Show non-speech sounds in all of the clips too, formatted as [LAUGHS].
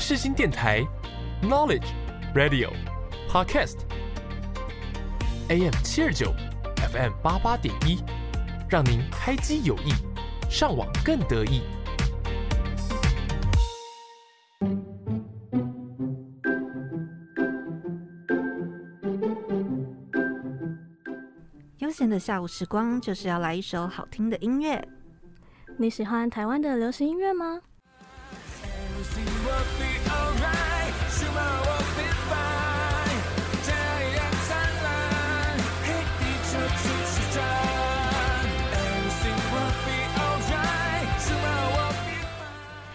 世新电台，Knowledge Radio Podcast，AM 七二九，FM 八八点一，让您开机有益，上网更得意。悠闲的下午时光，就是要来一首好听的音乐。你喜欢台湾的流行音乐吗？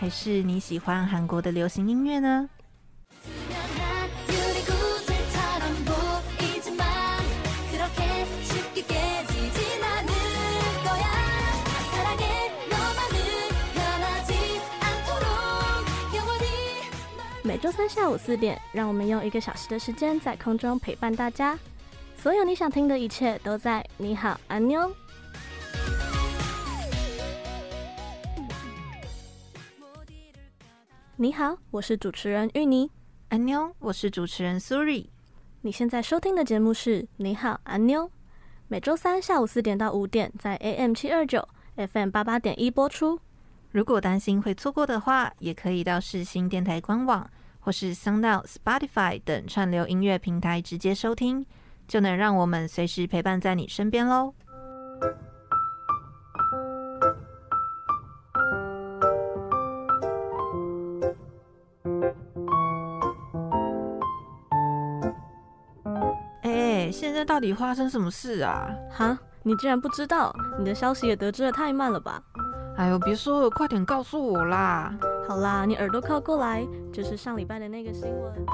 还是你喜欢韩国的流行音乐呢？每周三下午四点，让我们用一个小时的时间在空中陪伴大家。所有你想听的一切都在你好，安妞。你好，我是主持人芋泥。安妞，我是主持人苏瑞。你现在收听的节目是你好，安妞。每周三下午四点到五点，在 AM 七二九 FM 八八点一播出。如果担心会错过的话，也可以到世新电台官网或是 SoundOut、Spotify 等串流音乐平台直接收听，就能让我们随时陪伴在你身边喽。现在到底发生什么事啊？哈，你竟然不知道？你的消息也得知的太慢了吧？哎呦，别说了，快点告诉我啦！好啦，你耳朵靠过来，就是上礼拜的那个新闻。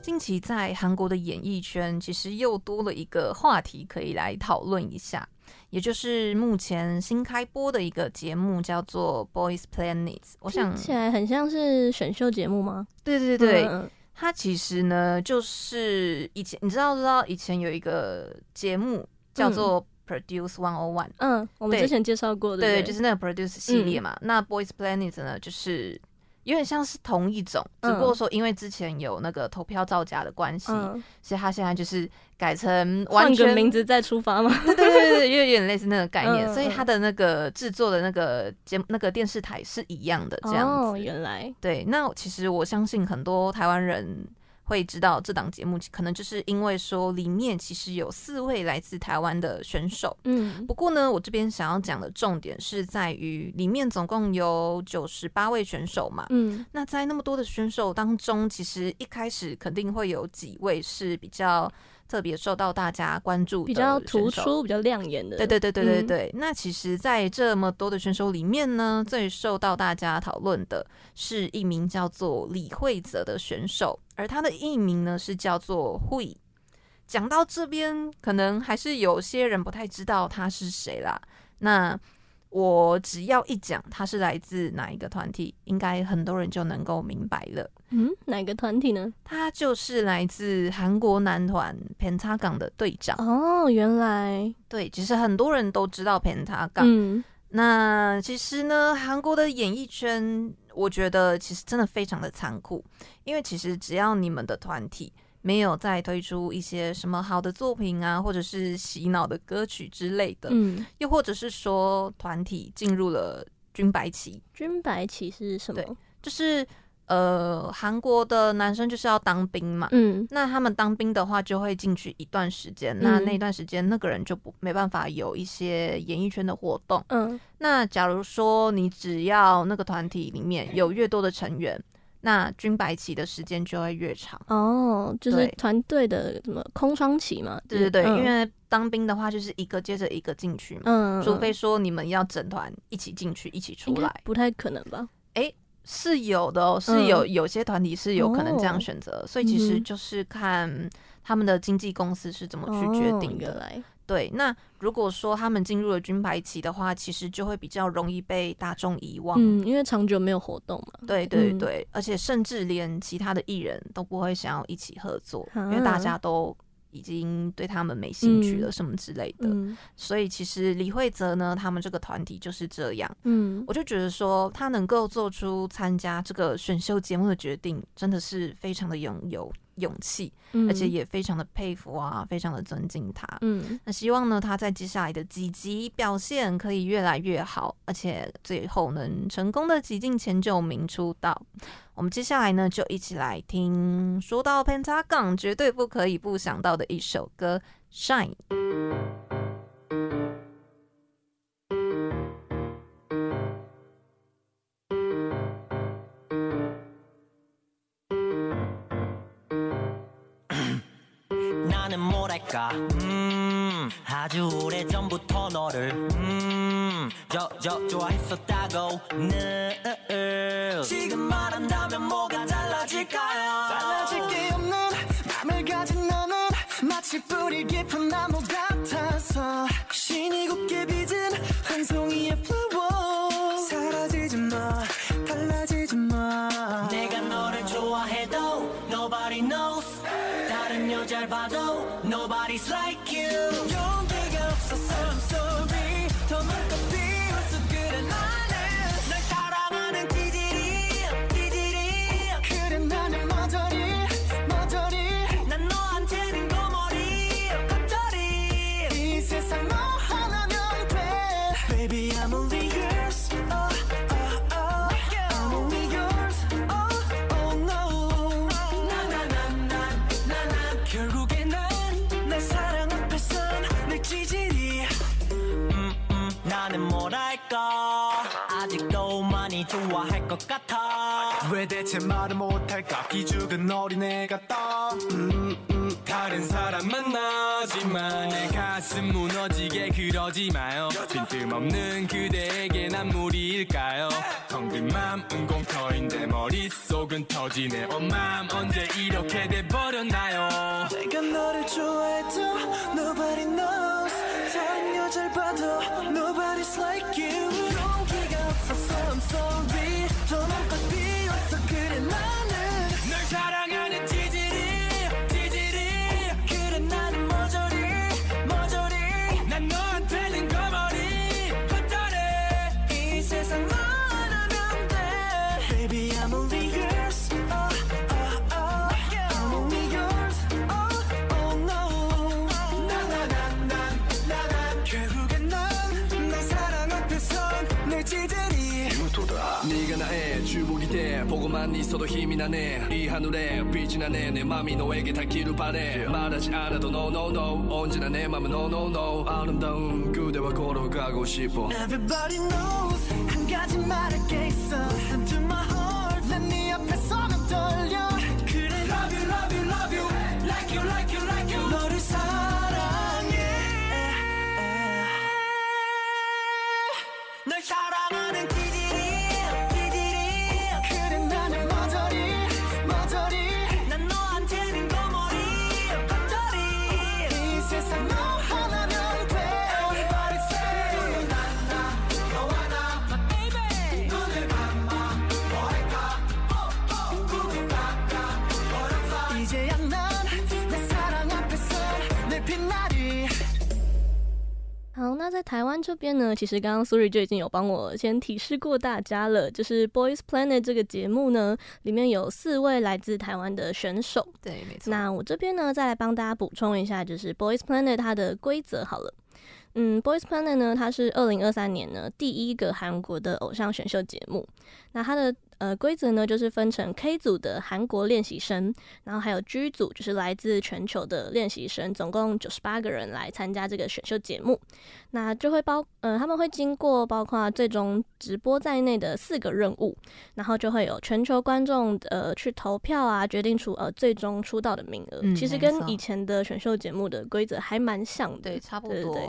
近期在韩国的演艺圈，其实又多了一个话题可以来讨论一下，也就是目前新开播的一个节目，叫做《Boys Planet》。我想起来很像是选秀节目吗？对对对。嗯它其实呢，就是以前你知道知道以前有一个节目叫做 Produce One O One，嗯，我们之前介绍过的，对，就是那个 Produce 系列嘛。嗯、那 Boys Planet 呢，就是。有点像是同一种，只不过说因为之前有那个投票造假的关系，嗯、所以他现在就是改成完全名字再出发嘛。[LAUGHS] 对对对对，有点类似那个概念，嗯、所以他的那个制作的那个节那个电视台是一样的这样子。哦，原来对。那其实我相信很多台湾人。会知道这档节目，可能就是因为说里面其实有四位来自台湾的选手。嗯，不过呢，我这边想要讲的重点是在于里面总共有九十八位选手嘛。嗯，那在那么多的选手当中，其实一开始肯定会有几位是比较。特别受到大家关注，比较突出、比较亮眼的。对对对对对对。嗯、那其实，在这么多的选手里面呢，最受到大家讨论的是一名叫做李慧泽的选手，而他的艺名呢是叫做 Hui。讲到这边，可能还是有些人不太知道他是谁啦。那我只要一讲他是来自哪一个团体，应该很多人就能够明白了。嗯，哪个团体呢？他就是来自韩国男团 Pentagon 的队长。哦，原来对，其实很多人都知道 Pentagon。嗯，那其实呢，韩国的演艺圈，我觉得其实真的非常的残酷，因为其实只要你们的团体没有再推出一些什么好的作品啊，或者是洗脑的歌曲之类的，嗯，又或者是说团体进入了军白旗。军白旗是什么？对，就是。呃，韩国的男生就是要当兵嘛，嗯，那他们当兵的话就会进去一段时间，嗯、那那段时间那个人就不没办法有一些演艺圈的活动，嗯，那假如说你只要那个团体里面有越多的成员，那军白旗的时间就会越长，哦，就是团队的什么空窗期嘛，对对对，嗯、因为当兵的话就是一个接着一个进去嘛，嗯，除非说你们要整团一起进去一起出来，不太可能吧？哎、欸。是有的哦，是有有些团体是有可能这样选择，嗯、所以其实就是看他们的经纪公司是怎么去决定的。哦、对，那如果说他们进入了军牌期的话，其实就会比较容易被大众遗忘。嗯，因为长久没有活动嘛。对对对，嗯、而且甚至连其他的艺人都不会想要一起合作，嗯、因为大家都已经对他们没兴趣了，什么之类的。嗯、所以其实李慧泽呢，他们这个团体就是这样。嗯，我就觉得说他能够做出参加这个选秀节目的决定，真的是非常的拥有勇气，嗯、而且也非常的佩服啊，非常的尊敬他。嗯，那希望呢，他在接下来的几集表现可以越来越好，而且最后能成功的挤进前九名出道。我们接下来呢，就一起来听。说到 Pentagon，绝对不可以不想到的一首歌《Shine》。 나는 뭐랄까? 음 아주 오래전부터 너를 음저 저 좋아했었다고 늘 지금 말한다면 뭐가 달라질까요? 달라질 게 없는 맘을 가진 너는 마치 뿌리 깊은 나무 같아서 신이 곱게 빚은 한 송이의 플라워 nobody's like you. 것 같아. 왜 대체 말을 못할까? 기죽은 어린애가 떠. 음, 음, 다른 사람 만나지만 내 가슴 무너지게 그러지 마요. 빈틈없는 그대에게 난 무리일까요? 텅빈 마음은 공터인데 머릿속은 터지네. 어, 온맘 언제 이렇게 돼버렸나요? 내가 너를 좋아해도 nobody knows. 다른 여자를 봐도 nobody's like you. 용기가 없어서 I'm sorry 晩にその日見なねえいいはぬれピーチなねえねマミのえげたキルパレマラジアラドノーノーノーオンジなねマムノーノーノーアルムダウン그대와 걸어가고싶 Everybody knows 한 가지 말할게 있 어. 在台湾这边呢，其实刚刚苏瑞就已经有帮我先提示过大家了，就是 Boys Planet 这个节目呢，里面有四位来自台湾的选手。对，没错。那我这边呢，再来帮大家补充一下，就是 Boys Planet 它的规则好了。嗯，Boys Planet 呢，它是二零二三年呢第一个韩国的偶像选秀节目。那它的呃，规则呢，就是分成 K 组的韩国练习生，然后还有 G 组，就是来自全球的练习生，总共九十八个人来参加这个选秀节目。那就会包，呃，他们会经过包括最终直播在内的四个任务，然后就会有全球观众呃去投票啊，决定出呃最终出道的名额。嗯，其实跟以前的选秀节目的规则还蛮像的，对，差不多。对，对。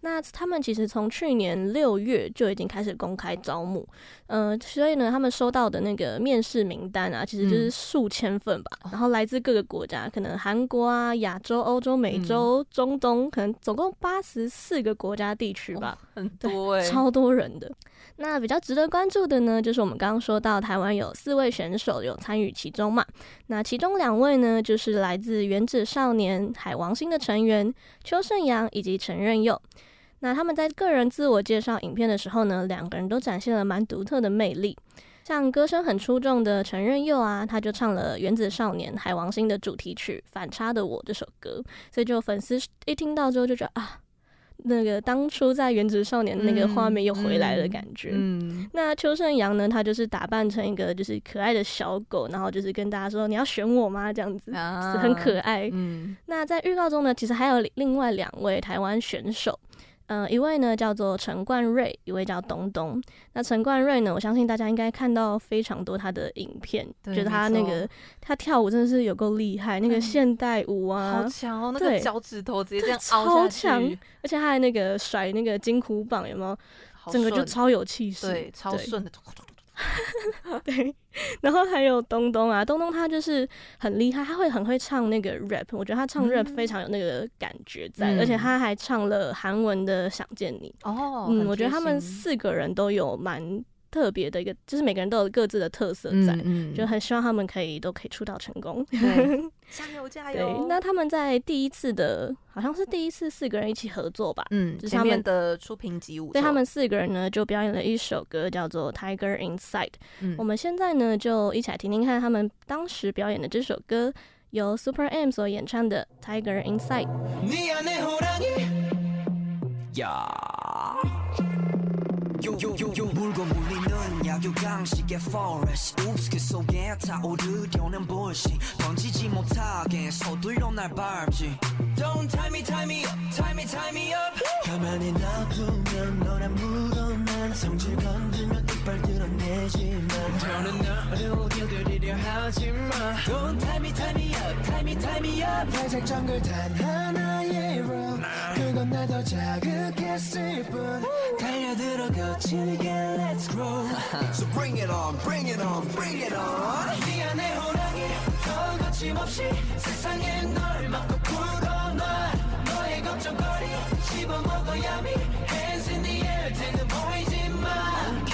那他们其实从去年六月就已经开始公开招募，呃，所以呢，他们收到的那个面试名单啊，其实就是数千份吧。嗯、然后来自各个国家，可能韩国啊、亚洲、欧洲、美洲、嗯、中东，可能总共八十四个国家地区吧，很多 [LAUGHS] 超多人的。那比较值得关注的呢，就是我们刚刚说到台湾有四位选手有参与其中嘛。那其中两位呢，就是来自原子少年海王星的成员邱胜阳以及陈任佑。那他们在个人自我介绍影片的时候呢，两个人都展现了蛮独特的魅力。像歌声很出众的陈任佑啊，他就唱了《原子少年海王星》的主题曲《反差的我》这首歌，所以就粉丝一听到之后就觉得啊。那个当初在《原子少年》那个画面又回来的感觉。嗯，嗯，那邱胜阳呢？他就是打扮成一个就是可爱的小狗，然后就是跟大家说：“你要选我吗？”这样子，啊、很可爱。嗯，那在预告中呢，其实还有另外两位台湾选手。嗯、呃，一位呢叫做陈冠瑞，一位叫东东。那陈冠瑞呢，我相信大家应该看到非常多他的影片，对觉得他那个他跳舞真的是有够厉害，那个现代舞啊，好强哦，那个脚趾头直接这样凹下去，超强，而且他还那个甩那个金箍棒，有没有？整个就超有气势，对，超顺的。[LAUGHS] 对，然后还有东东啊，东东他就是很厉害，他会很会唱那个 rap，我觉得他唱 rap 非常有那个感觉在，嗯、而且他还唱了韩文的《想见你》哦，嗯，我觉得他们四个人都有蛮。特别的一个，就是每个人都有各自的特色在，嗯嗯、就很希望他们可以都可以出道成功。加 [LAUGHS] 油加油！对，那他们在第一次的，好像是第一次四个人一起合作吧？嗯，就是他们的出评级舞。对，他们四个人呢，就表演了一首歌，叫做《Tiger Inside》。嗯，我们现在呢，就一起来听听看他们当时表演的这首歌，由 Super M 所演唱的《Tiger Inside》。 요요요요. 물고 물리는 약육강식의 forest. 우습게 속에 타오르려는 불씨 던지지 못하게 서둘러 날 밟지. Don't tie me tie me up tie me tie me up. 가만히 놔두면 너란 물어 난 성질 건들면 이빨 들. 되지만 더는 너를 우겨드리려 하지마 Don't tie me tie me up tie me tie me up. 회색 정글 단 하나의 룰 그건 날 더 자극했을 뿐 달려들어 거칠게 let's grow. So bring it on bring it on bring it on. 미안해 호랑이 더 거침없이 세상에 널 막고 풀어놔. 너의 걱정거리 씹어먹어야미. Hands in the air 등은 보이지마.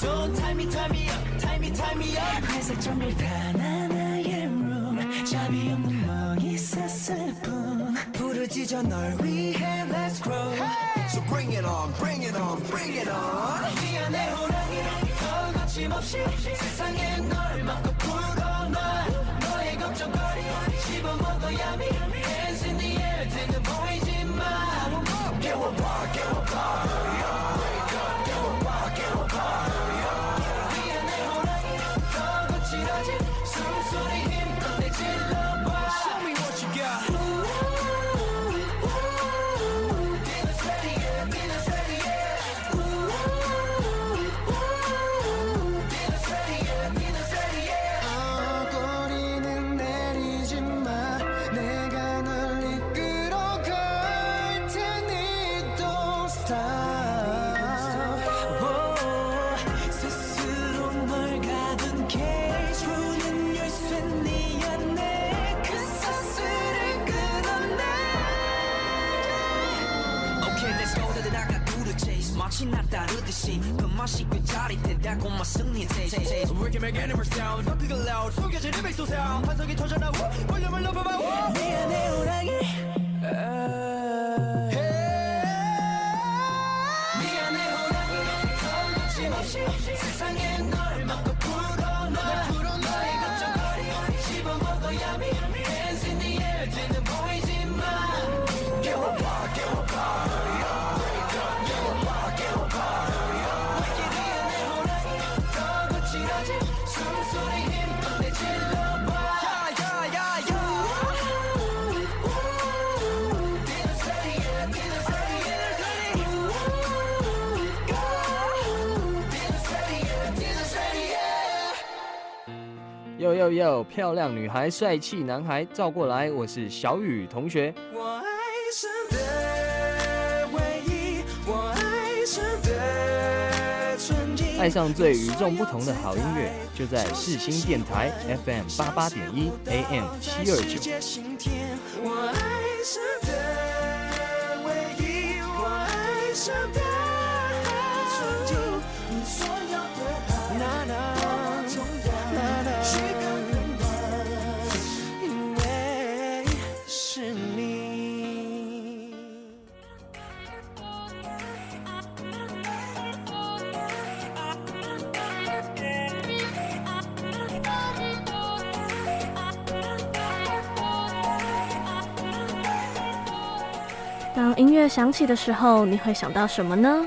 Don't tie me, tie me up, tie me, tie me up. 회사 정글 다 나나의 room. 잡이 없는 멍이 쌌을 뿐. 불을 부르짖어 널 위해 let's grow. Hey! So bring it on, bring it on, bring it on. 미안해 호랑이 더 거침없이 세상에 널 막고 풀고 널 너의 걱정거리 집어먹어 야미. Hands in the air 등은 보이지만 깨워봐 깨워봐 빼앗고 막 승리의 테이스 왜 이렇게 매개는 breakdown 덮이가 loud 숨겨진 이백 소생 환성이 터져나와. 볼륨을 높여봐 미안해요 呦呦，漂亮女孩，帅气男孩，照过来，我是小雨同学。我爱上的唯一，我爱上的纯净，爱上最与众不同的好音乐，就在四星电台 FM 八八点一 AM 七二九。当音乐响起的时候，你会想到什么呢？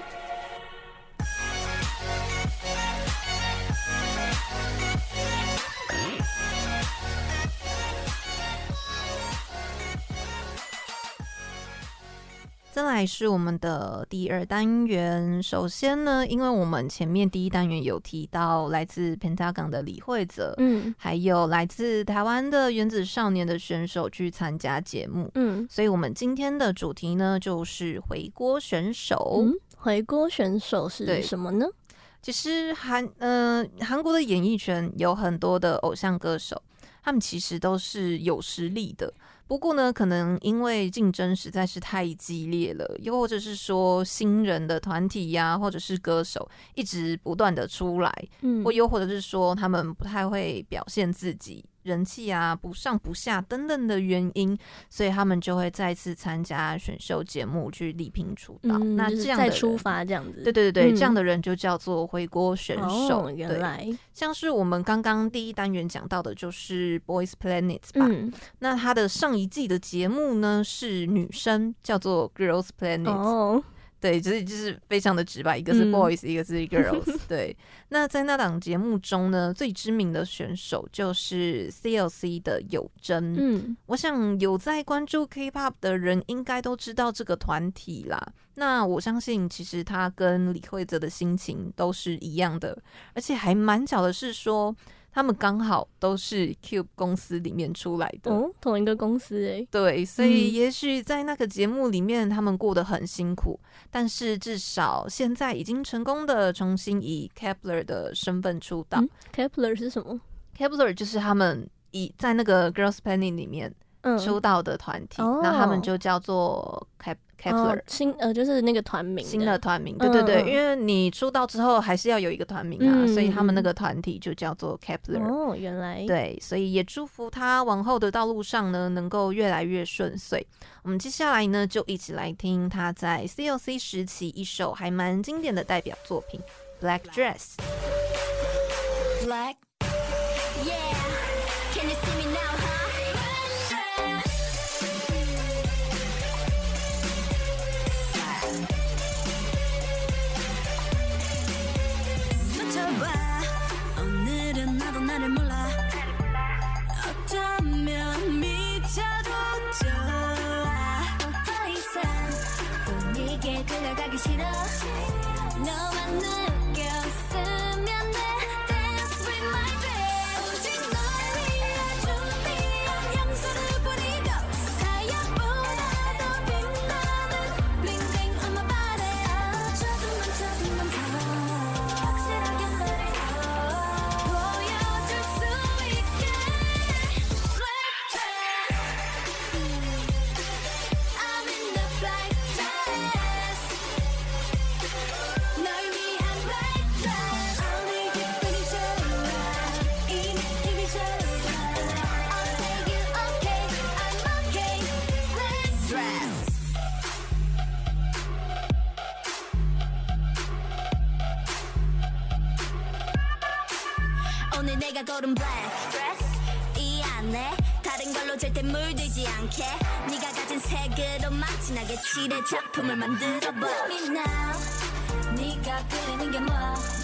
是我们的第二单元。首先呢，因为我们前面第一单元有提到来自 Pentagon 的李慧泽，嗯，还有来自台湾的原子少年的选手去参加节目，嗯，所以我们今天的主题呢就是回锅选手。嗯，回锅选手是什么呢？其实韩呃韩国的演艺圈有很多的偶像歌手，他们其实都是有实力的。不过呢，可能因为竞争实在是太激烈了，又或者是说新人的团体呀、啊，或者是歌手一直不断的出来，嗯，或又或者是说他们不太会表现自己。人气啊，不上不下等等的原因，所以他们就会再次参加选秀节目去力拼出道。嗯、那这样再出发这样子，对对对对，嗯、这样的人就叫做回锅选手。哦、原来像是我们刚刚第一单元讲到的，就是 Boys Planet 吧。嗯、那他的上一季的节目呢是女生，叫做 Girls Planet。哦对，就是就是非常的直白，一个是 boys，、嗯、一个是 [LAUGHS] girls。对，那在那档节目中呢，最知名的选手就是 CLC 的有真。嗯，我想有在关注 K-pop 的人应该都知道这个团体啦。那我相信，其实他跟李慧泽的心情都是一样的，而且还蛮巧的是说。他们刚好都是 Cube 公司里面出来的，哦，同一个公司哎，对，所以也许在那个节目里面，他们过得很辛苦，但是至少现在已经成功的重新以 Kepler 的身份出道。嗯、Kepler 是什么？Kepler 就是他们以在那个 Girls Planet 里面出道的团体，那、嗯、他们就叫做 Kep。Kep1er、哦、新呃就是那个团名，新的团名，对对对，嗯、因为你出道之后还是要有一个团名啊，嗯、所以他们那个团体就叫做 Kepler。哦，原来对，所以也祝福他往后的道路上呢，能够越来越顺遂。我们接下来呢，就一起来听他在 CLC 时期一首还蛮经典的代表作品《Black Dress》。Black 쉽게 들러가기 싫어. 너와 나 껴서 매칠의 작품을 만들어봐. Tell me now 네가 그리는 게뭐?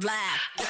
black.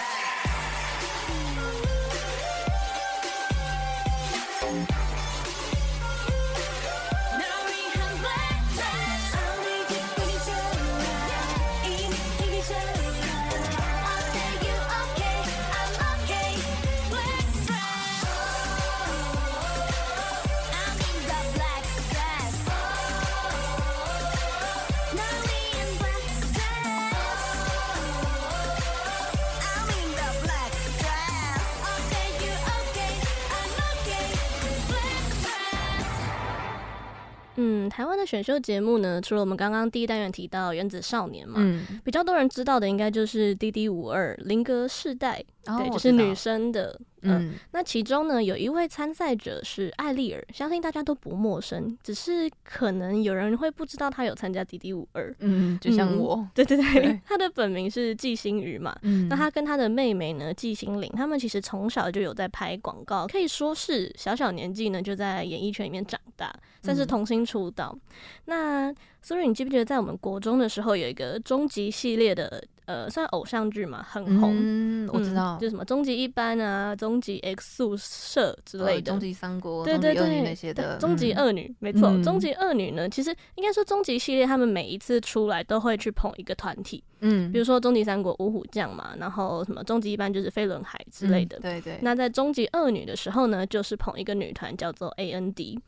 台湾的选秀节目呢，除了我们刚刚第一单元提到《原子少年》嘛，嗯，比较多人知道的应该就是《D D 五二》林格世代，哦、对，就是女生的。嗯，那其中呢，有一位参赛者是艾丽尔，相信大家都不陌生，只是可能有人会不知道她有参加 D D 五二。嗯，就像我，嗯、对对对，她的本名是纪星宇嘛。嗯，那她跟她的妹妹呢，纪星玲，他们其实从小就有在拍广告，可以说是小小年纪呢就在演艺圈里面长大，算是童星出道。嗯、那苏瑞，你记不记得在我们国中的时候有一个终极系列的？呃，算偶像剧嘛，很红。嗯，我知道，嗯、就什么终极一班啊，终极 X 宿舍之类的，终极三国，对对对，那些的，终极恶女，没错，终极恶女呢，其实应该说终极系列，他们每一次出来都会去捧一个团体，嗯，比如说终极三国五虎将嘛，然后什么终极一班就是飞轮海之类的，嗯、对，对对。那在终极恶女的时候呢，就是捧一个女团叫做 AND，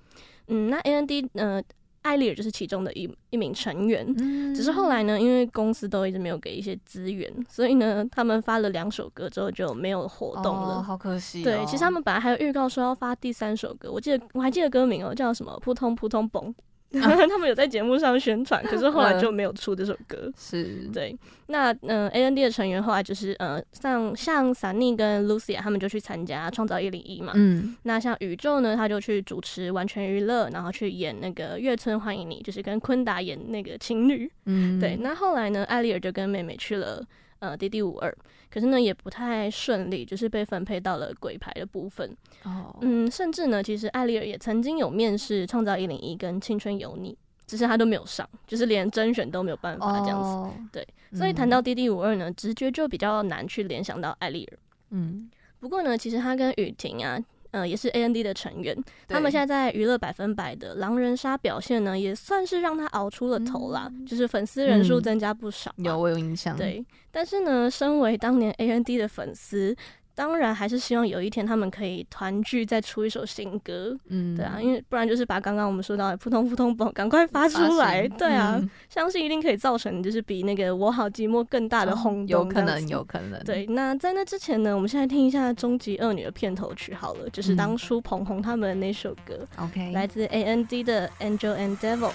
嗯，那 AND 呃。艾丽尔就是其中的一一名成员，嗯、只是后来呢，因为公司都一直没有给一些资源，所以呢，他们发了两首歌之后就没有活动了，哦、好可惜、哦。对，其实他们本来还有预告说要发第三首歌，我记得我还记得歌名哦、喔，叫什么“扑通扑通嘣”。[LAUGHS] 他们有在节目上宣传，[LAUGHS] 可是后来就没有出这首歌。是对。那嗯、呃、，A N D 的成员后来就是呃，像像 Sunny 跟 Lucia 他们就去参加创造一零一嘛。嗯。那像宇宙呢，他就去主持完全娱乐，然后去演那个月村欢迎你，就是跟昆达演那个情侣。嗯。对。那后来呢，艾丽尔就跟妹妹去了呃 DD52。可是呢，也不太顺利，就是被分配到了鬼牌的部分。哦，oh. 嗯，甚至呢，其实艾丽尔也曾经有面试《创造一零一》跟《青春有你》，只是他都没有上，就是连甄选都没有办法这样子。Oh. 对，所以谈到 D D 五二呢，直觉就比较难去联想到艾丽尔。嗯，不过呢，其实他跟雨婷啊。呃，也是 A N D 的成员，他们现在在娱乐百分百的狼人杀表现呢，也算是让他熬出了头啦，嗯、就是粉丝人数增加不少，啊嗯。有，我有印象。对，但是呢，身为当年 A N D 的粉丝。当然还是希望有一天他们可以团聚，再出一首新歌。嗯，对啊，因为不然就是把刚刚我们说到的扑通扑通嘣，赶快发出来。对啊，嗯、[LAUGHS] 相信一定可以造成就是比那个我好寂寞更大的轰动。有可能，有可能。对，那在那之前呢，我们现在听一下《终极恶女》的片头曲好了，就是当初捧红他们的那首歌。OK，、嗯、来自 A N D 的《Angel and Devil》。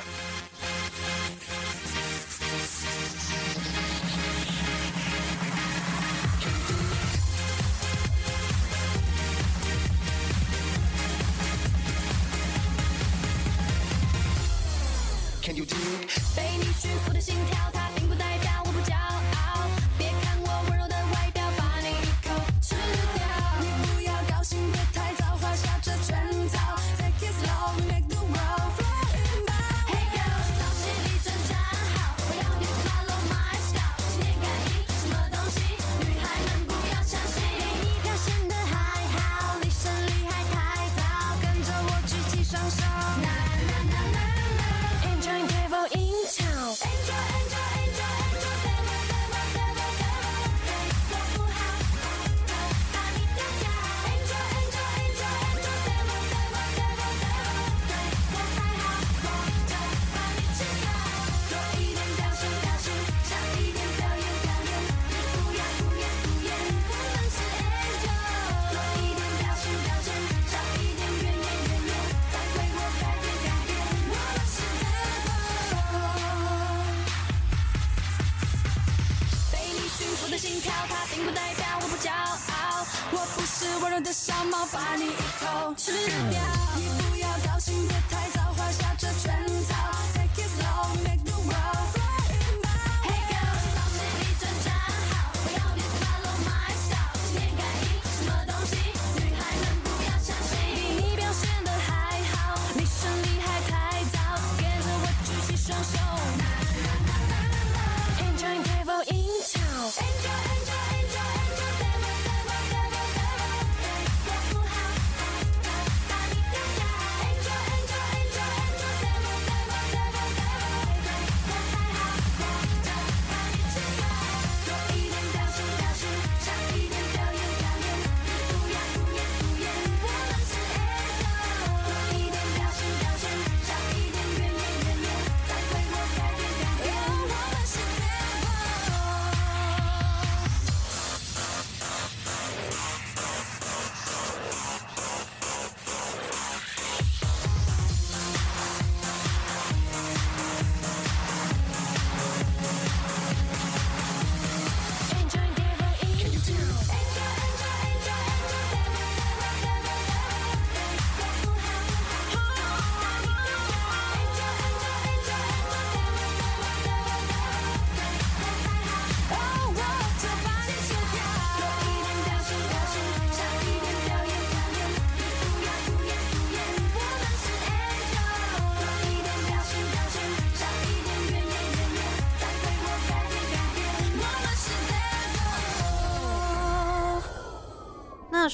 被你驯服的心跳，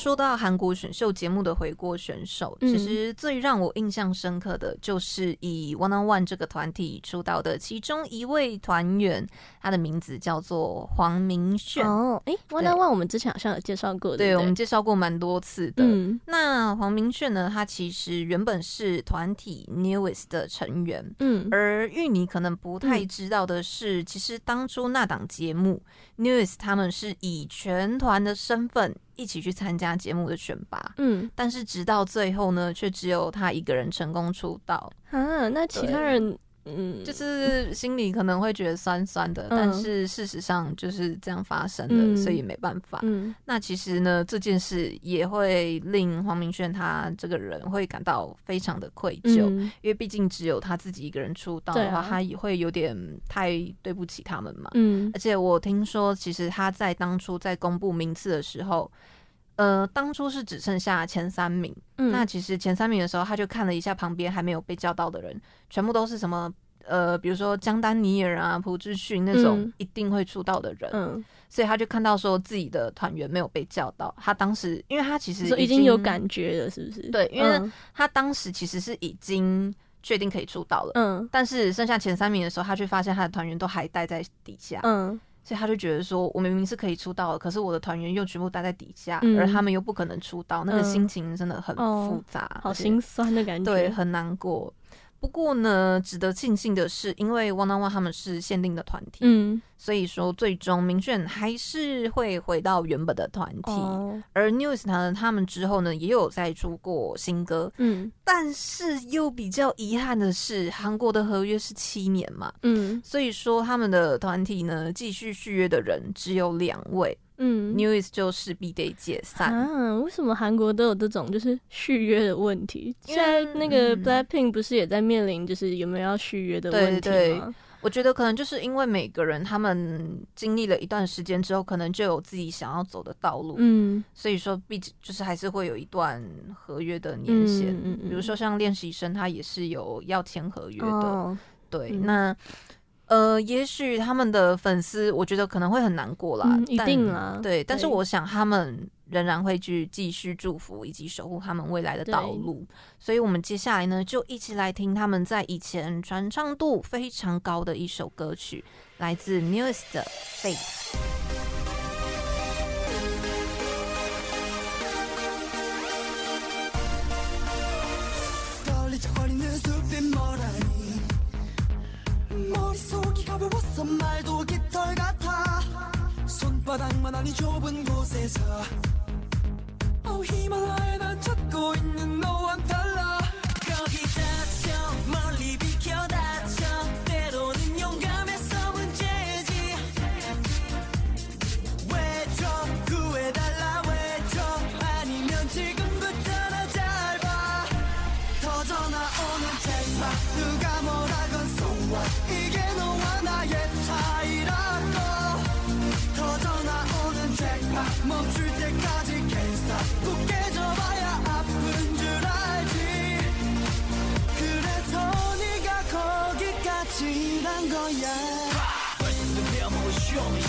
说到韩国选秀节目的回国选手，嗯其实最让我印象深刻的就是以 One on One 这个团体出道的其中一位团员，他的名字叫做黄明炫。哦，哎，One on One 我们之前好像有介绍过，对，我们介绍过蛮多次的。嗯那黄明炫呢，他其实原本是团体 Newest 的成员。嗯而玉妮可能不太知道的是，其实当初那档节目、Newest 他们是以全团的身份一起去参加节目的选拔，嗯。但是直到最后呢，却只有他一个人成功出道，啊，那其他人嗯就是心里可能会觉得酸酸的，嗯但是事实上就是这样发生的，嗯所以没办法。嗯那其实呢，这件事也会令黄明轩他这个人会感到非常的愧疚。嗯因为毕竟只有他自己一个人出道的话，啊他也会有点太对不起他们嘛。嗯而且我听说，其实他在当初在公布名次的时候，呃，当初是只剩下前三名。嗯那其实前三名的时候，他就看了一下旁边还没有被叫到的人，全部都是什么呃，比如说江丹尼尔啊、朴智勋那种嗯一定会出道的人，嗯，所以他就看到说自己的团员没有被叫到，他当时因为他其实说已经有感觉了，是不是？对因为嗯他当时其实是已经确定可以出道了。嗯但是剩下前三名的时候，他却发现他的团员都还待在底下，嗯所以他就觉得说，我明明是可以出道的，可是我的团员又全部待在底下，嗯而他们又不可能出道，那个嗯心情真的很哦复杂，好心酸的感觉。对，很难过。不过呢，值得庆幸的是，因为 One on One 他们是限定的团体，嗯，所以说最终明炫还是会回到原本的团体。哦，而 News 呢，他们之后呢也有再出过新歌，嗯。但是又比较遗憾的是，韩国的合约是七年嘛，嗯。所以说他们的团体呢继续续约的人只有两位、嗯 n e w e s 就势必得解散。啊，为什么韩国都有这种就是续约的问题？现在那个嗯 Blackpink 不是也在面临就是有没有要续约的问题对吗？我觉得可能就是因为每个人他们经历了一段时间之后，可能就有自己想要走的道路，嗯所以说毕竟就是还是会有一段合约的年限。嗯嗯嗯比如说像练习生，他也是有要签合约的。哦，对，嗯那呃，也许他们的粉丝，我觉得可能会很难过啦，嗯一定啊对，但是我想他们仍然会去继续祝福以及守护他们未来的道路。所以，我们接下来呢，就一起来听他们在以前传唱度非常高的一首歌曲，来自 Newest 的《Face》。 가벼워서 말도 깃털 같아. 손바닥만 하니 좁은 곳에서. 어, 히말라야 난 찾고 있는 너와 달라. 거기 다쳐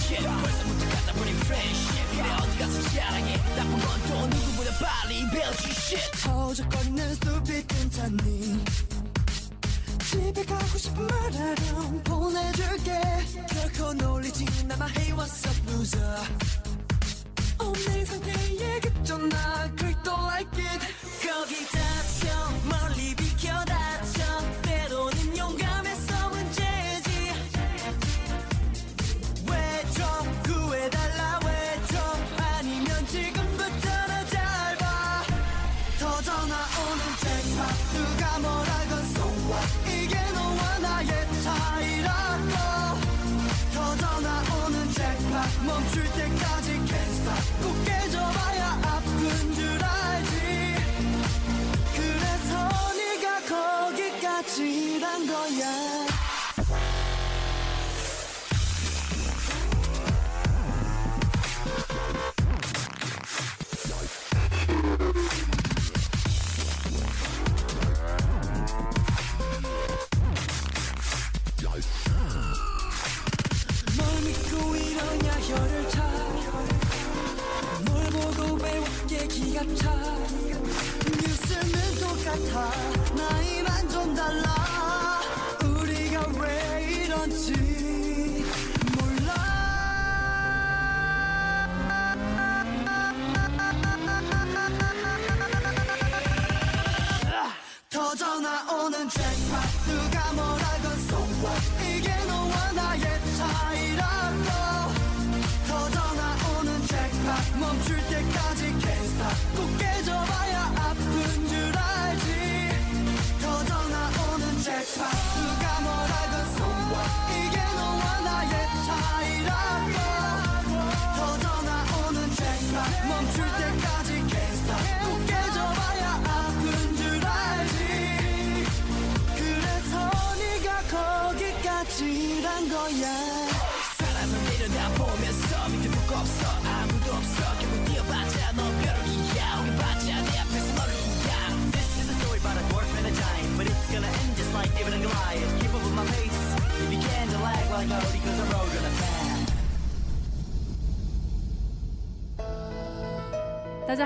shit 벌써부터 갖다 버린 friendship 그래 어디 가서 자랑해 나쁜 건 또 누구보다 빨리 배우지 shit 허우적거리는 숲이 괜찮니? 집에 가고 싶은 말하렴 보내줄게. 결코 놀리지 않아 Hey what's up loser? 없는 상태에 그쳤나 그도 like it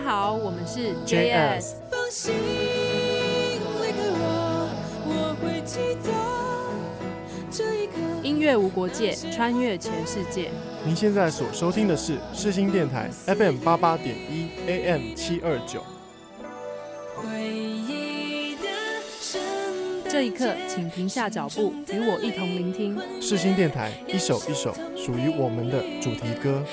好，我们是 JS 放心离开我，我会记得这一刻。音乐无国界，穿越全世界。您现在所收听的是世新电台 FM 八八点一 AM 七二九。回忆的圣诞这一刻，请停下脚步，与我一同聆听。世新电台一首一首属于我们的主题歌。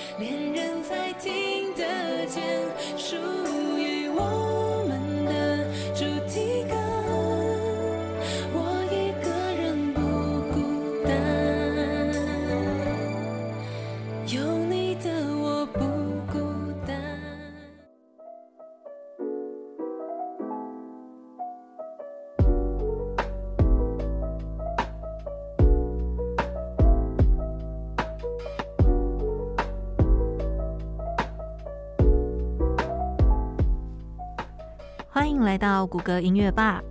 谷歌音乐吧，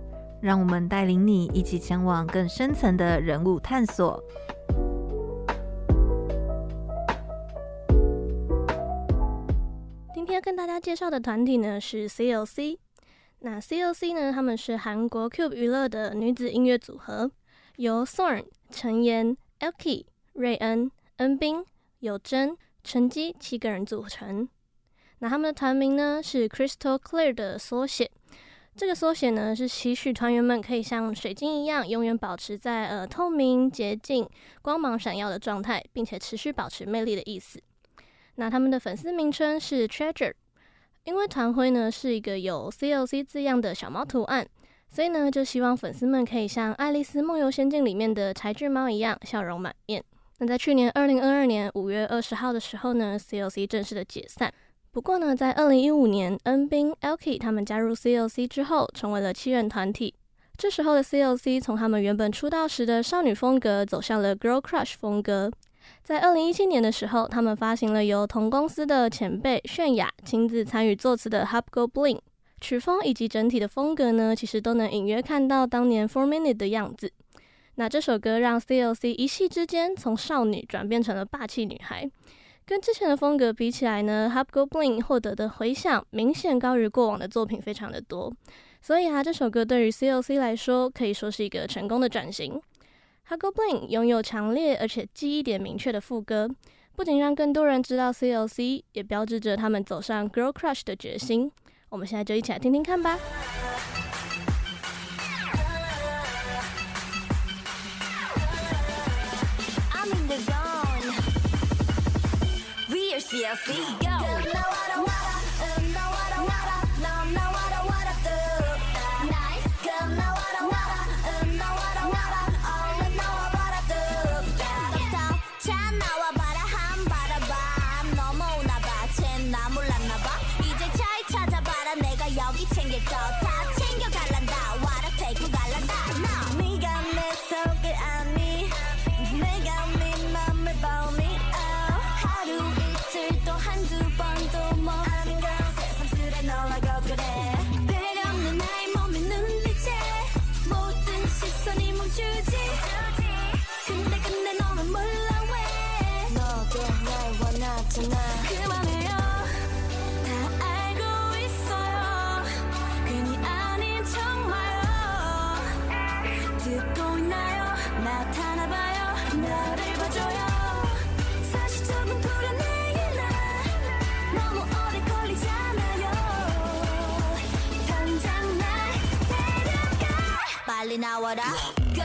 让我们带领你一起前往更深层的人物探索。今天跟大家介绍的团体呢是 CLC。那 CLC 呢，他们是韩国 Cube 娱乐的女子音乐组合，由 Sorn、陈妍、Elky、瑞恩、恩斌、有真、陈基七个人组成。那他们的团名呢是 Crystal Clear 的缩写。这个缩写呢是期许团员们可以像水晶一样，永远保持在呃透明、洁净、光芒闪耀的状态，并且持续保持魅力的意思。那他们的粉丝名称是 Treasure，因为团徽呢是一个有 CLC 字样的小猫图案，所以呢就希望粉丝们可以像《爱丽丝梦游仙境》里面的柴郡猫一样笑容满面。那在去年二零二二年五月二十号的时候呢，CLC 正式的解散。不过呢，在二零一五年，恩彬、Elky 他们加入 CLC 之后，成为了七人团体。这时候的 CLC 从他们原本出道时的少女风格，走向了 Girl Crush 风格。在二零一七年的时候，他们发行了由同公司的前辈泫雅亲自参与作词的《Hop Go Bling》，曲风以及整体的风格呢，其实都能隐约看到当年 Four Minute 的样子。那这首歌让 CLC 一夕之间从少女转变成了霸气女孩，跟之前的风格比起来呢，Hop Go Bling 获得的回响明显高于过往的作品非常的多，所以啊，这首歌对于 CLC 来说可以说是一个成功的转型。Hop Go Bling 拥有强烈而且记忆点明确的副歌，不仅让更多人知道 CLC，也标志着他们走上 Girl Crush 的决心。我们现在就一起来听听看吧。TLC, yo. 있잖아 그만해요. 다 알고 있어요. 괜히 아닌 정말요 듣고 있나요? 나타나봐요. 나를 봐줘요. 사실 조금 불안해요 너무 오래 걸리잖아요. 당장 날 데려가. 빨리 나와라. 어. 그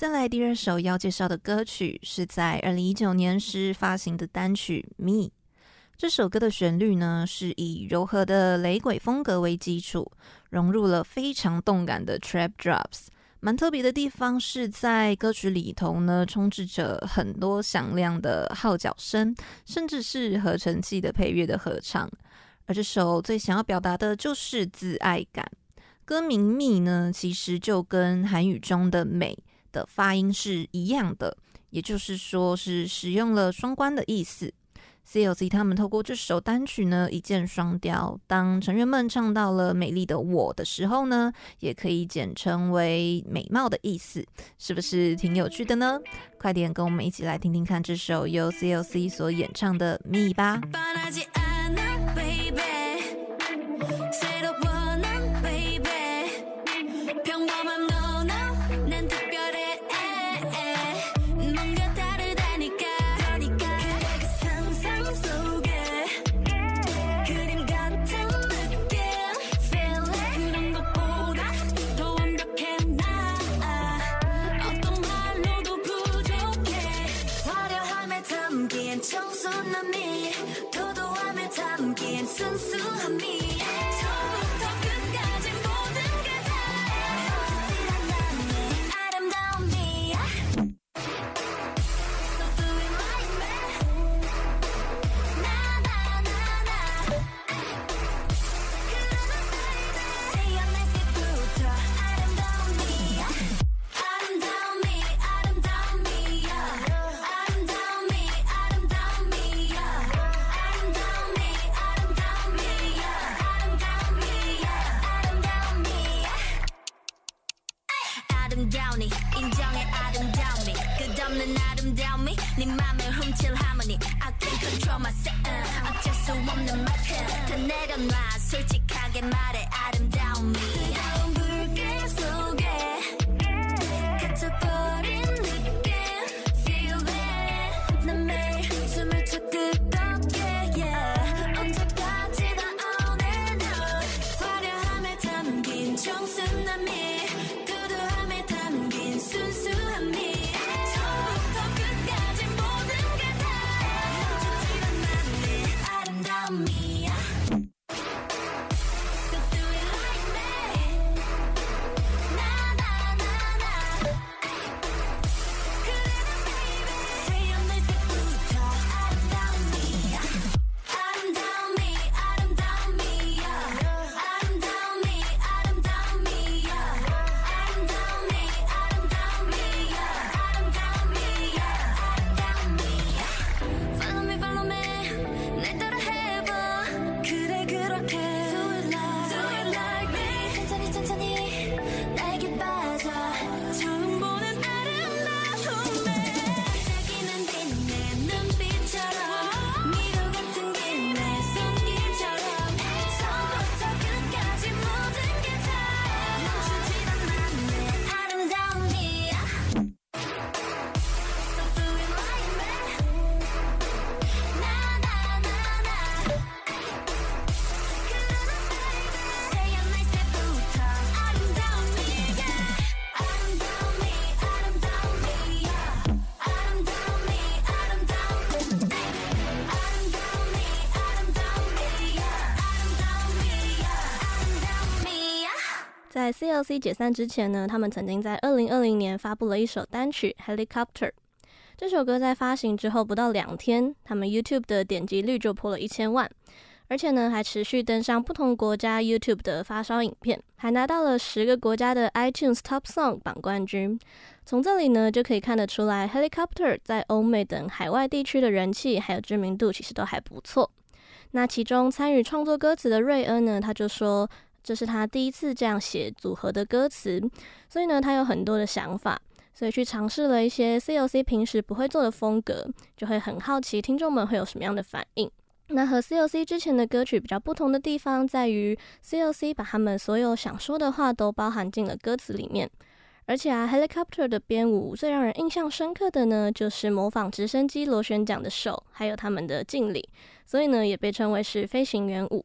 再来第二首要介绍的歌曲是在二零一九年时发行的单曲《Me》。这首歌的旋律呢，是以柔和的雷鬼风格为基础，融入了非常动感的 trap drops。蛮特别的地方是在歌曲里头呢，充斥着很多响亮的号角声，甚至是合成器的配乐的合唱。而这首最想要表达的就是自爱感。歌名《Me》呢，其实就跟韩语中的美的发音是一样的，也就是说是使用了双关的意思。CLC 他们透过这首单曲呢，一箭双雕。当成员们唱到了“美丽的我”的时候呢，也可以简称为“美貌”的意思，是不是挺有趣的呢？快点跟我们一起来听听看这首由 CLC 所演唱的《Me》吧。L.C. 解散之前呢，他们曾经在二零二零年发布了一首单曲《Helicopter》。这首歌在发行之后不到两天，他们 YouTube 的点击率就破了一千万，而且呢还持续登上不同国家 YouTube 的发烧影片，还拿到了十个国家的 iTunes Top Song 榜冠军。从这里呢就可以看得出来，《Helicopter》在欧美等海外地区的人气还有知名度其实都还不错。那其中参与创作歌词的瑞恩呢，他就说。这是他第一次这样写组合的歌词，所以呢，他有很多的想法，所以去尝试了一些 COC 平时不会做的风格，就会很好奇听众们会有什么样的反应。那和 COC 之前的歌曲比较不同的地方在于，COC 把他们所有想说的话都包含进了歌词里面，而且啊，Helicopter 的编舞最让人印象深刻的呢，就是模仿直升机螺旋桨的手，还有他们的敬礼，所以呢，也被称为是飞行员舞。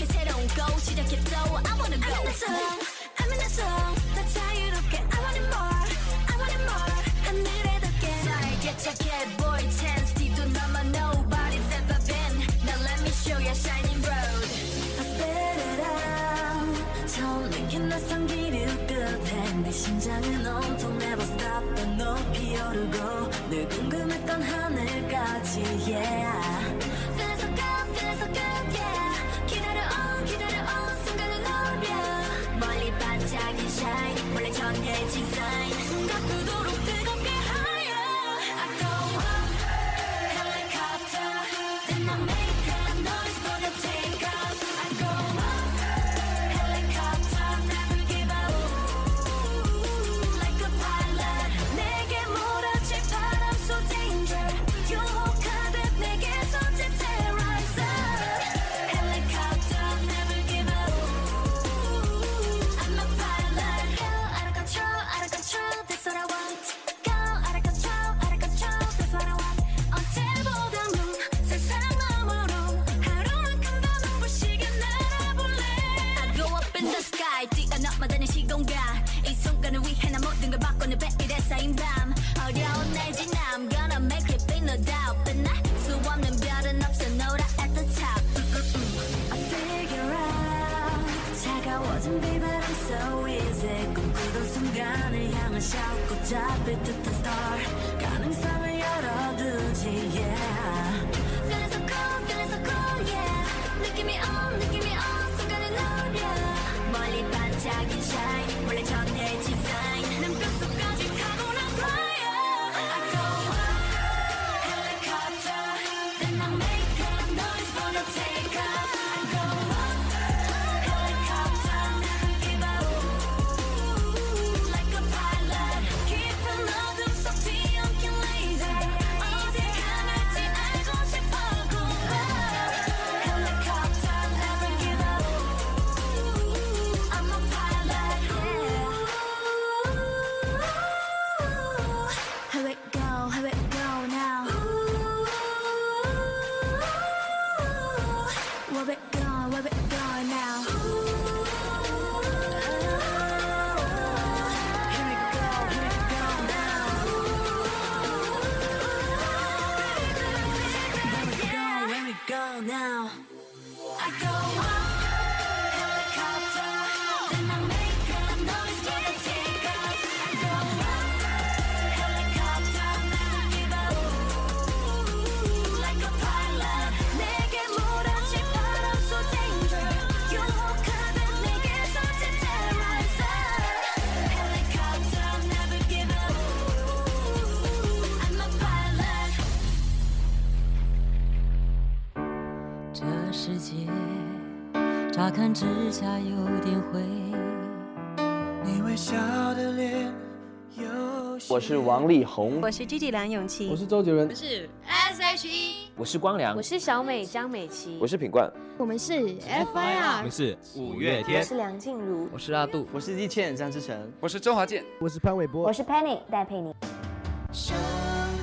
아직 부족해. 새로운 go 시작했어. I wanna go. I'm in the zone, I'm in the zone. drop it 下有点灰。你微笑的脸有我是王力宏，我是 Gigi 梁咏琪，我是周杰伦，我是 S.H.E 我是光良，我是小美张美琪，我是品冠，我们是 FIR，们是五月天。我，是梁静茹，我是阿杜，我是易倩张志成，我是周华健，我是潘玮柏，我是 Penny 戴佩妮。手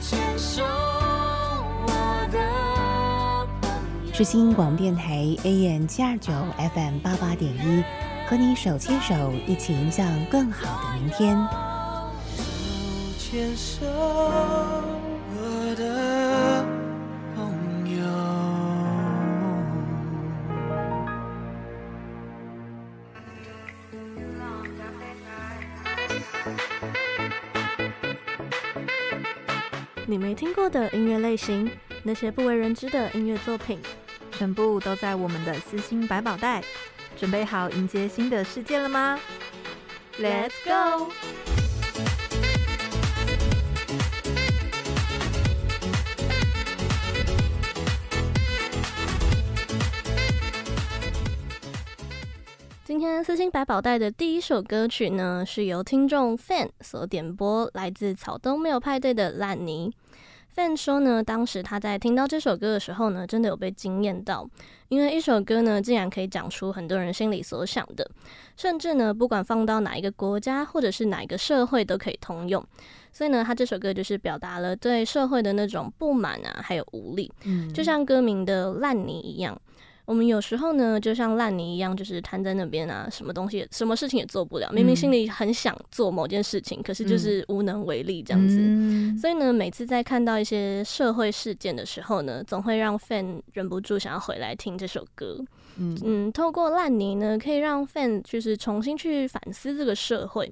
牵手，是新广电台 AM 七二九 FM 八八点一，和你手牵手，一起迎向更好的明天。手牵手，我的朋友。你没听过的音乐类型，那些不为人知的音乐作品，全部都在我们的私心百宝袋，准备好迎接新的世界了吗？Let's go！今天私心百宝袋的第一首歌曲呢，是由听众 Fan 所点播，来自草东没有派对的烂泥。Fan 说呢，当时他在听到这首歌的时候呢，真的有被惊艳到，因为一首歌呢，竟然可以讲出很多人心里所想的，甚至呢，不管放到哪一个国家或者是哪一个社会都可以通用。所以呢，他这首歌就是表达了对社会的那种不满啊，还有无力，嗯就像歌名的烂泥一样。我们有时候呢，就像烂泥一样，就是瘫在那边啊，什么东西、什么事情也做不了。明明心里很想做某件事情，可是就是无能为力这样子。嗯所以呢，每次在看到一些社会事件的时候呢，总会让 fan 忍不住想要回来听这首歌。嗯嗯，透过烂泥呢，可以让 fan 就是重新去反思这个社会。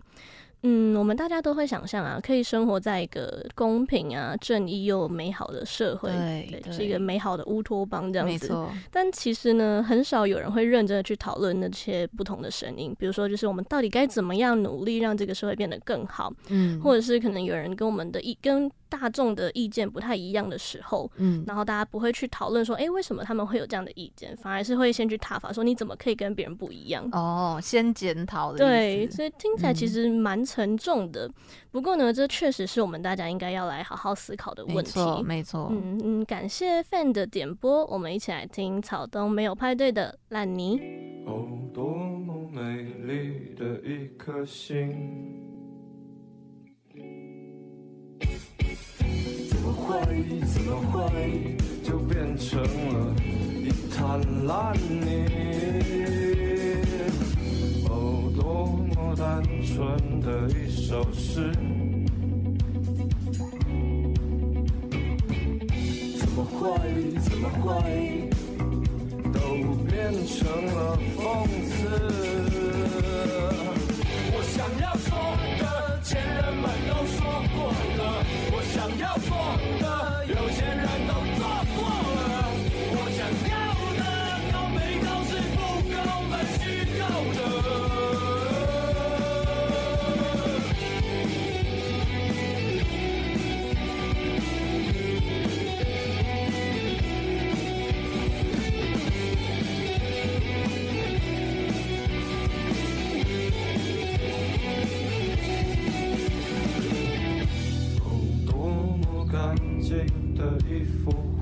嗯，我们大家都会想象啊，可以生活在一个公平啊、正义又美好的社会，对对是一个美好的乌托邦这样子。没错。但其实呢，很少有人会认真的去讨论那些不同的声音，比如说，就是我们到底该怎么样努力让这个社会变得更好，嗯，或者是可能有人跟我们的意跟大众的意见不太一样的时候，嗯，然后大家不会去讨论说，哎、欸，为什么他们会有这样的意见，反而是会先去挞伐说，你怎么可以跟别人不一样？哦，先检讨的。对，所以听起来其实蛮沉重的。嗯、不过呢，这确实是我们大家应该要来好好思考的问题。没错，没错。嗯嗯，感谢 Fan 的点播，我们一起来听草东没有派对的烂泥。哦，多么美丽的一颗心。怎么会，怎么会？就变成了一滩烂泥？哦，多么单纯的一首诗。怎么会，怎么会？都变成了讽刺。我想要说的，前人们都说过；想要做的，有些人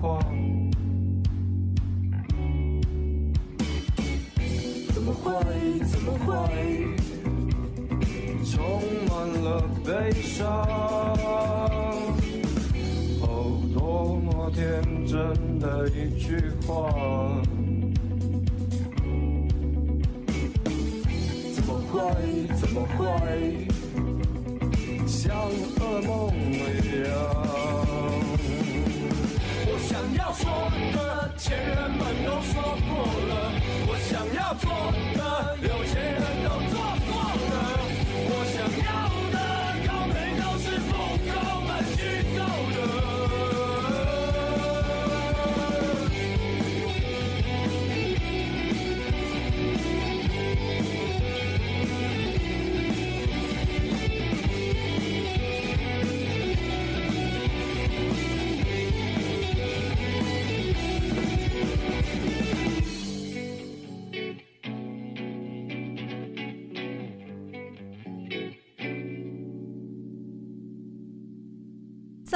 幅画，怎么会？怎么会？充满了悲伤。哦，多么天真的一句话，怎么会？怎么会？像噩梦一样。要说的，前人们都说过了；我想要做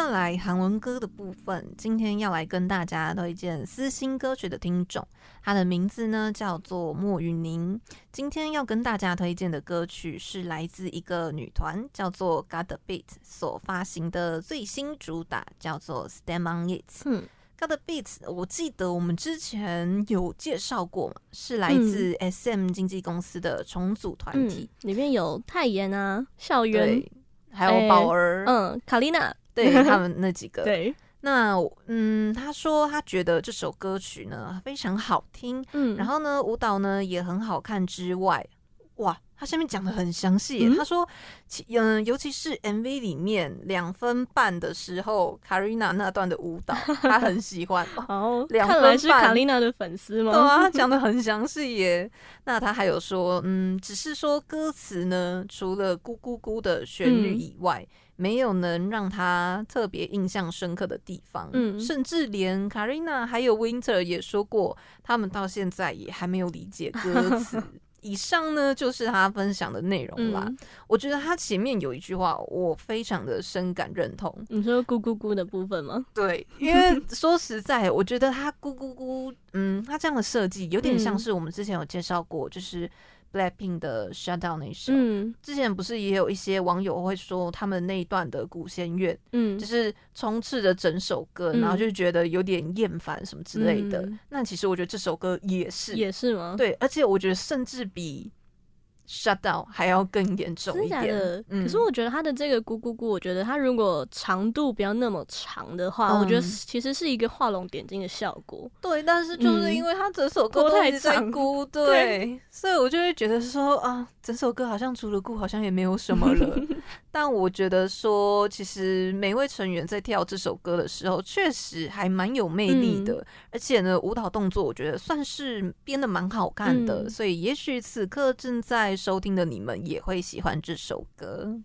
再来韩文歌的部分，今天要来跟大家推荐私心歌曲的听众，他的名字呢叫做莫雨宁。今天要跟大家推荐的歌曲是来自一个女团叫做 God Beat 所发行的最新主打，叫做 Stand On It。嗯，God Beat，我记得我们之前有介绍过嘛，是来自 SM 经纪公司的重组团体，嗯，里面有泰妍啊、孝渊，对，还有宝儿，嗯，卡丽娜。对 [LAUGHS] 他们那几个，对，那嗯，他说他觉得这首歌曲呢非常好听，嗯，然后呢舞蹈呢也很好看之外，哇，他下面讲的很详细，嗯，他说，嗯，尤其是 MV 里面两分半的时候，卡瑞娜那段的舞蹈，他很喜欢。[LAUGHS] 哦，两分半，看来是卡丽娜的粉丝吗？对啊，他讲的很详细耶。那他还有说，嗯，只是说歌词呢，除了咕咕咕的旋律以外。嗯没有能让他特别印象深刻的地方，嗯，甚至连 Karina 还有 Winter 也说过，他们到现在也还没有理解歌词。[LAUGHS] 以上呢就是他分享的内容啦。嗯、我觉得他前面有一句话，我非常的深感认同。你说“咕咕咕”的部分吗？对，因为 [LAUGHS] 说实在，我觉得他“咕咕咕”，嗯，他这样的设计有点像是我们之前有介绍过，就是。Blackpink 的 Shutdown 那首，嗯，之前不是也有一些网友会说他们那一段的古弦乐，嗯，就是充斥着整首歌，嗯，然后就觉得有点厌烦什么之类的，嗯。那其实我觉得这首歌也是，也是吗？对，而且我觉得甚至比。Shutdown 还要更严重一点。可是我觉得他的这个咕咕咕，我觉得他如果长度不要那么长的话，嗯、我觉得其实是一个画龙点睛的效果。对，但是就是因为他整首歌都一直在咕，对，对，所以我就会觉得说啊，整首歌好像除了咕，好像也没有什么了。[LAUGHS] 但我觉得说，其实每位成员在跳这首歌的时候，确实还蛮有魅力的，嗯、而且呢，舞蹈动作我觉得算是编的蛮好看的，嗯、所以也许此刻正在。收听的你们也会喜欢这首歌。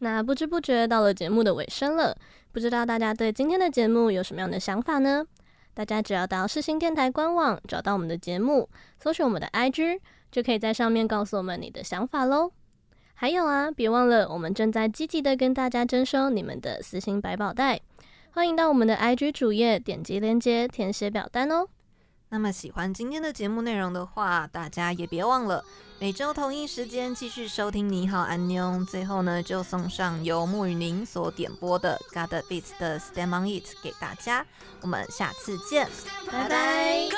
那不知不觉到了节目的尾声了，不知道大家对今天的节目有什么样的想法呢？大家只要到世新电台官网找到我们的节目，搜寻我们的 IG，就可以在上面告诉我们你的想法喽。还有啊，别忘了我们正在积极的跟大家征收你们的私心百宝袋，欢迎到我们的 IG 主页点击链接填写表单哦。那么喜欢今天的节目内容的话，大家也别忘了每周同一时间继续收听。你好，安妞。最后呢，就送上由穆雨宁所点播的 God Beat 的 Stand On It 给大家。我们下次见，拜拜。